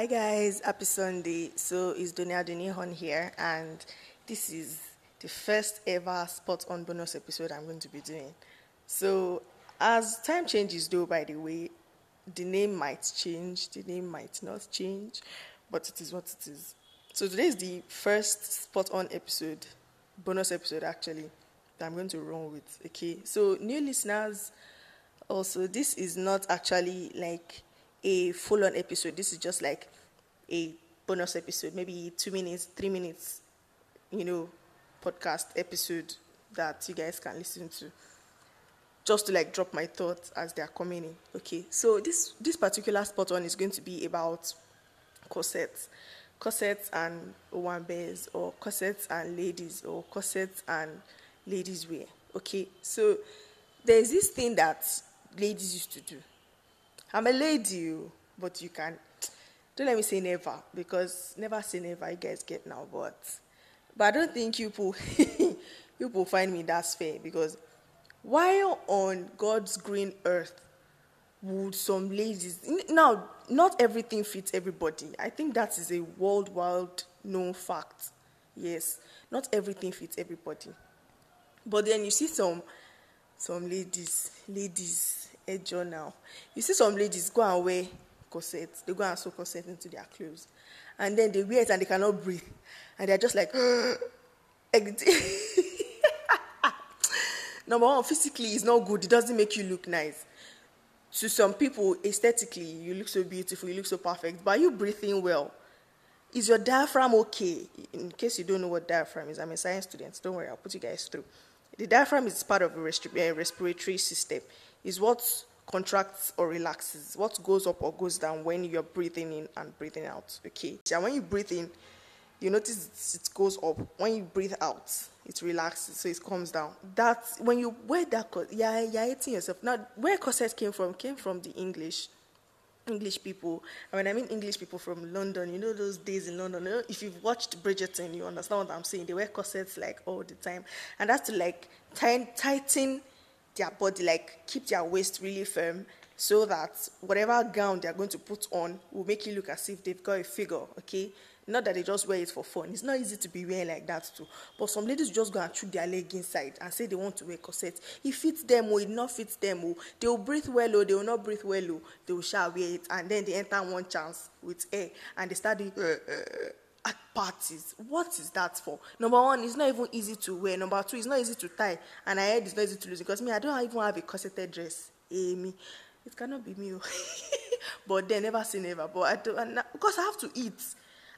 Hi guys, happy Sunday. So it's Donia Donihon here, and this is the first ever spot on bonus episode I'm going to be doing. So, as time changes, though, by the way, the name might change, the name might not change, but it is what it is. So, today is the first spot on episode, bonus episode actually, that I'm going to run with. Okay, so new listeners, also, this is not actually like a full on episode. This is just like a bonus episode, maybe two minutes, three minutes, you know, podcast episode that you guys can listen to. Just to like drop my thoughts as they are coming in. Okay, so this this particular spot on is going to be about corsets, corsets and owambes, or corsets and ladies, or corsets and ladies wear. Okay, so there's this thing that ladies used to do I'm a lady, but you can. Don't let me say never because never say never. You guys get now, but but I don't think you people you people find me that's fair because while on God's green earth would some ladies now not everything fits everybody. I think that is a worldwide known fact. Yes, not everything fits everybody. But then you see some some ladies, ladies a journal. You see some ladies go and wear corsets. They go and sew corset into their clothes. And then they wear it and they cannot breathe. And they're just like, Number one, physically, it's not good. It doesn't make you look nice. To some people, aesthetically, you look so beautiful, you look so perfect. But are you breathing well? Is your diaphragm okay? In case you don't know what diaphragm is, I'm a science student. Don't worry, I'll put you guys through. The diaphragm is part of the eh, respiratory system is what contracts or relaxes, what goes up or goes down when you're breathing in and breathing out. Okay. So when you breathe in, you notice it goes up. When you breathe out, it relaxes, so it comes down. That's when you wear that yeah, you're eating yourself. Now, where corset came from came from the English. English people, and when I mean English people from London, you know those days in London. You know, if you've watched Bridgerton, you understand what I'm saying. They wear corsets like all the time, and that's to like tighten their body, like keep their waist really firm so that whatever gown they're going to put on will make you look as if they've got a figure, okay? Not that they just wear it for fun. It's not easy to be wearing like that too. But some ladies just go and shoot their leg inside and say they want to wear corset. It fits them or it not fits them or they will breathe well or they will not breathe well or they will shall wear it and then they enter one chance with air and they start doing uh, uh, at parties. What is that for? Number one, it's not even easy to wear. Number two, it's not easy to tie. And I heard it's not easy to lose because me, I don't even have a corseted dress. Me. It cannot be me. Oh. but they never say never. But I don't, because I have to eat.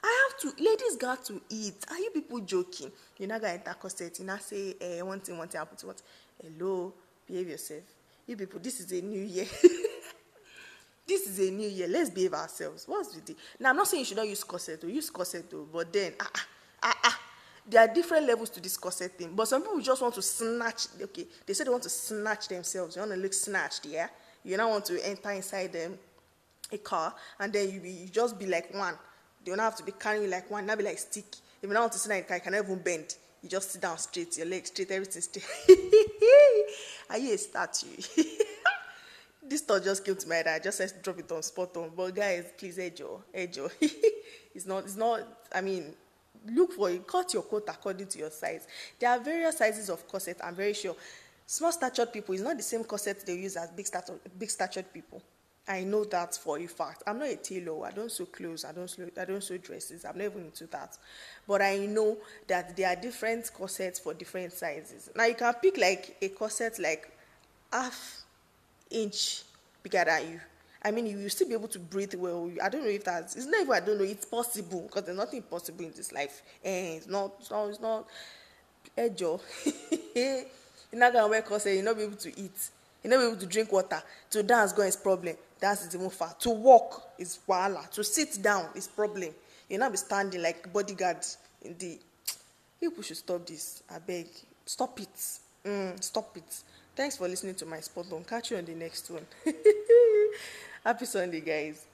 I have to, ladies got to eat. Are you people joking? You're not to enter corset. You not say, eh, one thing, one thing, I put what? Hello, behave yourself. You people, this is a new year. this is a new year. Let's behave ourselves. What's with it? Now, I'm not saying you should not use corset or use corset though, but then, ah, ah, ah, ah, there are different levels to this corset thing. But some people just want to snatch, okay, they say they want to snatch themselves. You want to look snatched, yeah? You don't want to enter inside them a car and then you, be, you just be like one. You don't have to be carrying like one, not be like stick. If you don't want to sit in a car, you cannot even bend. You just sit down straight, your legs straight, everything straight. Are you a statue? this thought just came to my head. I just said drop it on spot on. But guys, please, Ejo, Ejo. it's not. It's not. I mean, look for it. Cut your coat according to your size. There are various sizes of corset. I'm very sure. Small statured people is not the same corset they use as big statured, big statured people. I know that for a fact. I'm not a tailor. I don't sew clothes. I don't sew, I don't sew dresses. I'm not even into that. But I know that there are different corsets for different sizes. Now you can pick like a corset like half inch bigger than you. I mean, you will still be able to breathe well. I don't know if that's, it's not even, I don't know, it's possible because there's nothing possible in this life. And it's not, it's not, it's not, eh, ejo. you're not going to work because you're not be able to eat. You're not be able to drink water. To dance, go is problem. Dance is even far. To walk is wala. To sit down is problem. You're not be standing like bodyguards in the, people should stop this. I beg. Stop it. Mm, stop it. Thanks for listening to my spot on. Catch you on the next one. Happy Sunday, guys.